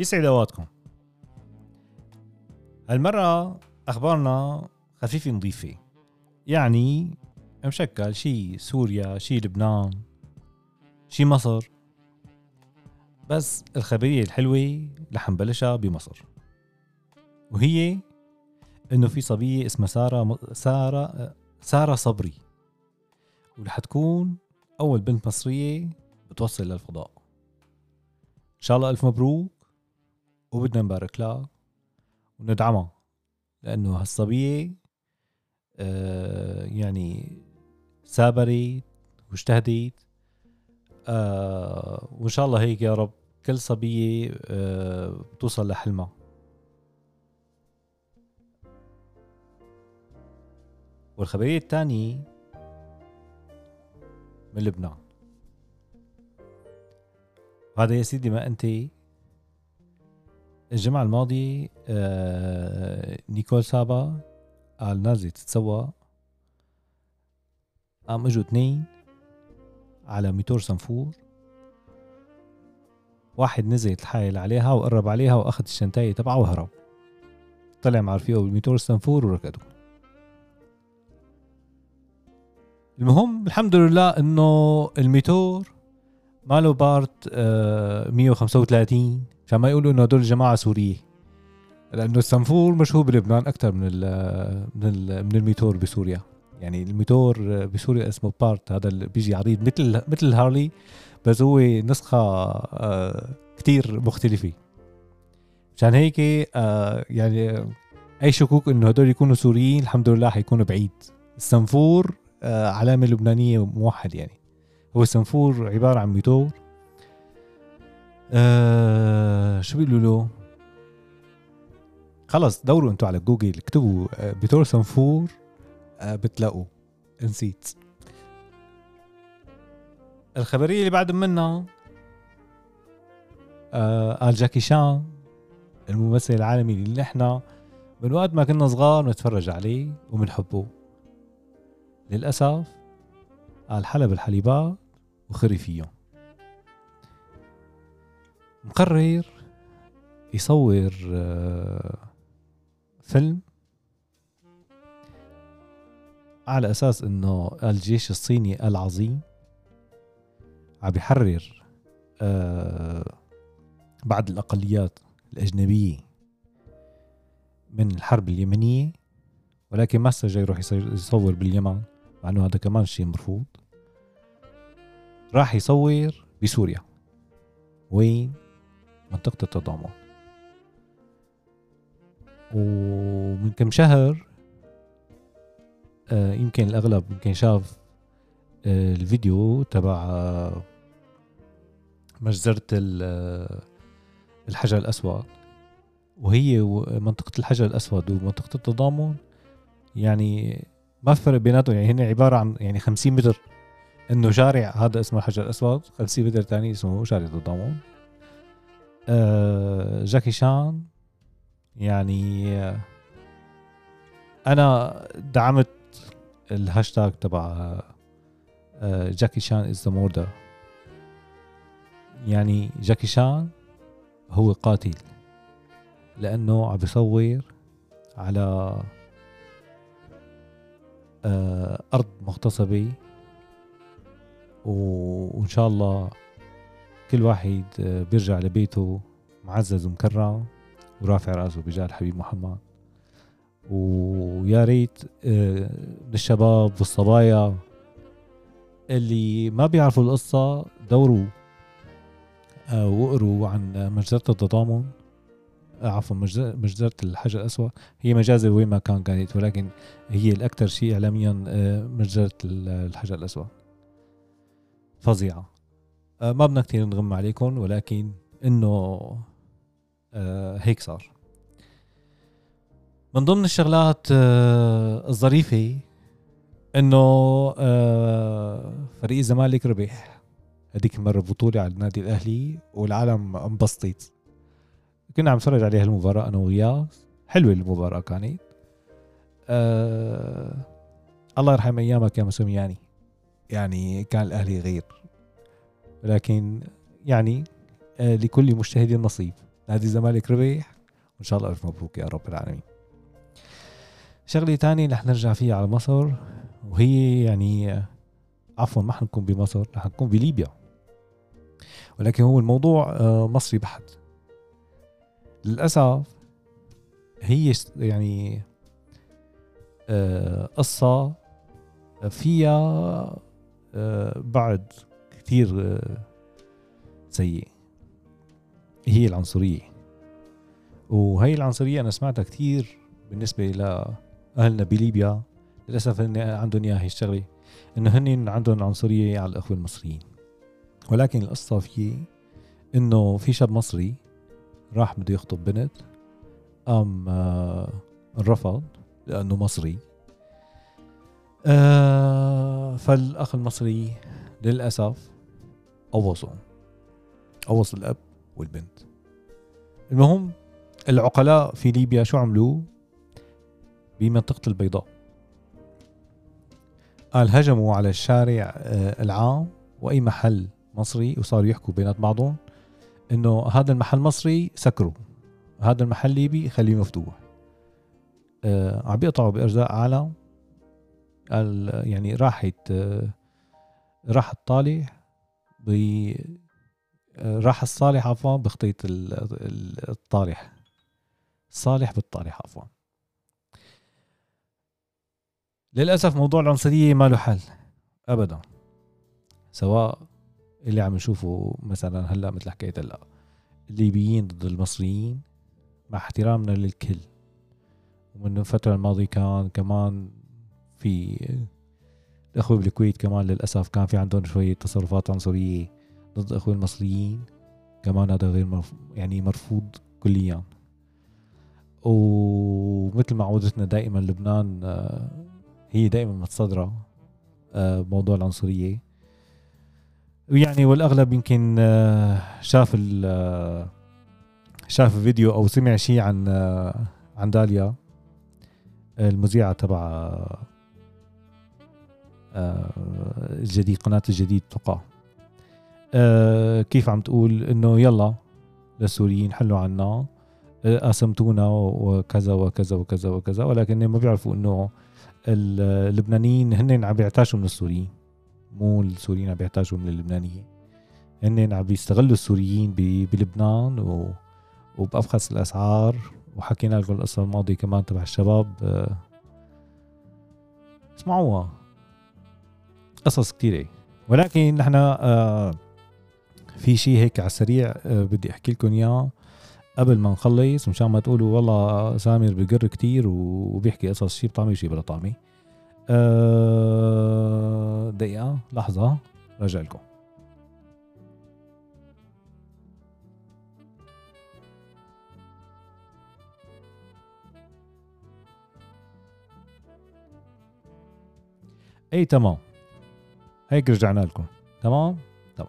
يسعد اوقاتكم هالمرة أخبارنا خفيفة نظيفة. يعني مشكل شي سوريا شي لبنان شي مصر. بس الخبرية الحلوة رح نبلشها بمصر. وهي إنه في صبية اسمها سارة سارة سارة صبري. ورح تكون أول بنت مصرية بتوصل للفضاء. إن شاء الله ألف مبروك. وبدنا نبارك لها وندعمها لأنه هالصبية آه يعني سابرت واجتهدت آه وإن شاء الله هيك يا رب كل صبية آه بتوصل لحلمها. والخبرية الثانية من لبنان. هذا يا سيدي ما أنت الجمعة الماضية آه نيكول سابا قال نازلة تتسوق قام إجوا اثنين على ميتور سنفور. واحد نزل تحايل عليها وقرب عليها وأخذ الشنتاية تبعه وهرب. طلع مع رفيقه بالميتور السنفور وركضوا. المهم الحمد لله إنه الميتور ماله بارت آه 135 عشان ما يقولوا إنه هدول جماعة سورية. لأنه السنفور مشهور بلبنان أكثر من ال من ال من الميتور بسوريا. يعني الميتور بسوريا اسمه بارت هذا اللي بيجي عريض مثل مثل الهارلي بس هو نسخة آه كتير مختلفة. مشان هيك آه يعني أي شكوك إنه هدول يكونوا سوريين الحمد لله حيكونوا بعيد. السنفور آه علامة لبنانية موحد يعني. هو السنفور عبارة عن ميتور. آه شو بيقولوا له؟ خلص دوروا أنتوا على جوجل اكتبوا آه ميتور سنفور آه بتلاقوا. نسيت. الخبرية اللي بعد منها قال جاكي شان الممثل العالمي اللي نحن من وقت ما كنا صغار نتفرج عليه وبنحبه. للأسف قال حلب الحليبات وخري فيهم. مقرر يصور فيلم على أساس إنه الجيش الصيني العظيم عم بيحرر بعض الأقليات الأجنبية من الحرب اليمنية ولكن ما جاي يروح يصور باليمن مع إنه هذا كمان شيء مرفوض. راح يصور بسوريا. وين؟ منطقة التضامن. ومن كم شهر آه يمكن الأغلب يمكن شاف آه الفيديو تبع آه مجزرة الحجر الأسود. وهي منطقة الحجر الأسود ومنطقة التضامن. يعني ما في فرق بيناتهم يعني هن عبارة عن يعني 50 متر. إنه شارع هذا اسمه الحجر الأسود. 50 متر ثاني اسمه شارع التضامن. آه جاكي شان. يعني آه أنا دعمت الهاشتاج تبع آه جاكي شان is the يعني جاكي شان هو قاتل لأنه عم بيصور على أرض مغتصبة وإن شاء الله كل واحد آه، بيرجع لبيته معزز ومكرم ورافع رأسه بجاه الحبيب محمد. ويا ريت آه، للشباب والصبايا اللي ما بيعرفوا القصة دوروا آه، واقروا عن مجزرة التضامن عفوا مجزرة الحجر الأسود. هي مجازة وين ما كان كانت ولكن هي الأكثر شيء إعلاميا مجزرة الحجر الأسود. فظيعة. ما بدنا كثير نغم عليكم ولكن إنه آه، هيك صار. من ضمن الشغلات آه، الظريفة إنه فريق الزمالك ربح. هذيك المرة بطولة على النادي الأهلي والعالم انبسطت. كنا عم نتفرج عليها المباراة أنا وغياث حلوة المباراة كانت. أه الله يرحم أيامك يا مسومياني يعني كان الأهلي غير. ولكن يعني آه، لكل مجتهد نصيب. نادي الزمالك ربح وإن شاء الله ألف مبروك يا رب العالمين. شغلة تانية رح نرجع فيها على مصر وهي يعني عفوا ما حنكون بمصر رح نكون بليبيا. ولكن هو الموضوع آه، مصري بحت. للأسف هي يعني آه، قصة فيها آه، بعد كثير سيء هي العنصرية. وهي العنصرية أنا سمعتها كثير بالنسبة لأهلنا بليبيا. للأسف إن عندهم إياها الشغلة إنه هن عندهم عنصرية على الأخوة المصريين. ولكن القصة في إنه في شاب مصري راح بده يخطب بنت قام آه رفض لأنه مصري. آه فالأخ المصري للأسف قوصوا قوص الأب والبنت. المهم العقلاء في ليبيا شو عملوا؟ بمنطقة البيضاء. قال هجموا على الشارع آه، العام وأي محل مصري وصاروا يحكوا بينات بعضهم إنه هذا المحل مصري سكره هذا المحل ليبي خليه مفتوح. آه عم بيقطعوا بأرزاق عالم. قال يعني راحت آه راح الطالع آه راح الصالح عفوا بخطيط الطالح الصالح بالطالح عفوا. للأسف موضوع العنصرية ما له حل ابدا. سواء اللي عم نشوفه مثلا هلأ مثل حكيت هلأ الليبيين ضد المصريين مع احترامنا للكل. ومن الفترة الماضية كان كمان في الأخوة بالكويت كمان للأسف كان في عندهم شوية تصرفات عنصرية ضد الأخوة المصريين. كمان هذا غير مرف... يعني مرفوض كليا. ومثل ما عودتنا دائما لبنان آه، هي دائما متصدرة آه، بموضوع العنصرية. ويعني والأغلب يمكن آه، شاف آه، شاف فيديو أو سمع شيء عن عن داليا المذيعة تبع الجديد قناة الجديد تقع. كيف عم تقول إنه يلا للسوريين حلوا عنا قسمتونا وكذا وكذا وكذا وكذا ولكن ما بيعرفوا إنه اللبنانيين هن عم بيعتاشوا من السوريين. مو السوريين عم بيحتاجوا من اللبنانيين هن عم بيستغلوا السوريين بلبنان و... وبأبخس الأسعار. وحكينا لكم القصة الماضية كمان تبع الشباب آه، اسمعوها. قصص كتيرة. ولكن نحن آه، في شيء هيك على السريع آه، بدي أحكي لكم إياه. قبل ما نخلص مشان ما تقولوا والله سامر بقر كتير وبيحكي قصص شي بطعمي شي بلا طعمي أه دقيقة لحظة راجع لكم. اي تمام. هيك رجعنا لكم. تمام؟ تمام.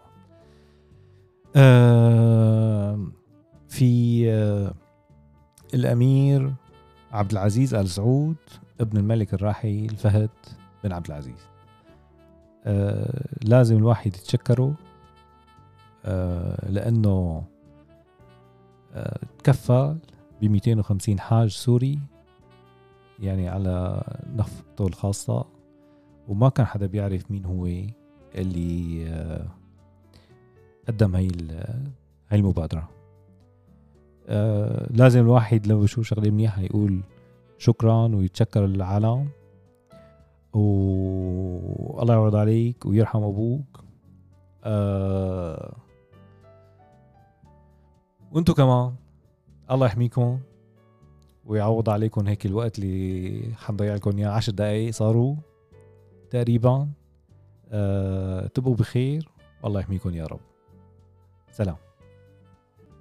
آه في آه الأمير عبد العزيز آل سعود ابن الملك الراحل فهد بن عبد العزيز. آه لازم الواحد يتشكره آه لأنه آه تكفل ب 250 حاج سوري يعني على نفقته الخاصة. وما كان حدا بيعرف مين هو اللي آه قدم هي هاي المبادرة. آه لازم الواحد لو بشوف شغلة منيحة يقول شكرا ويتشكر للعالم. والله يعوض عليك ويرحم أبوك. آه وانتو كمان. الله يحميكم ويعوض عليكم هيك الوقت اللي حنضيع لكم إياه. 10 دقايق صاروا. تقريبا أه تبقوا بخير والله يحميكم يا رب. سلام.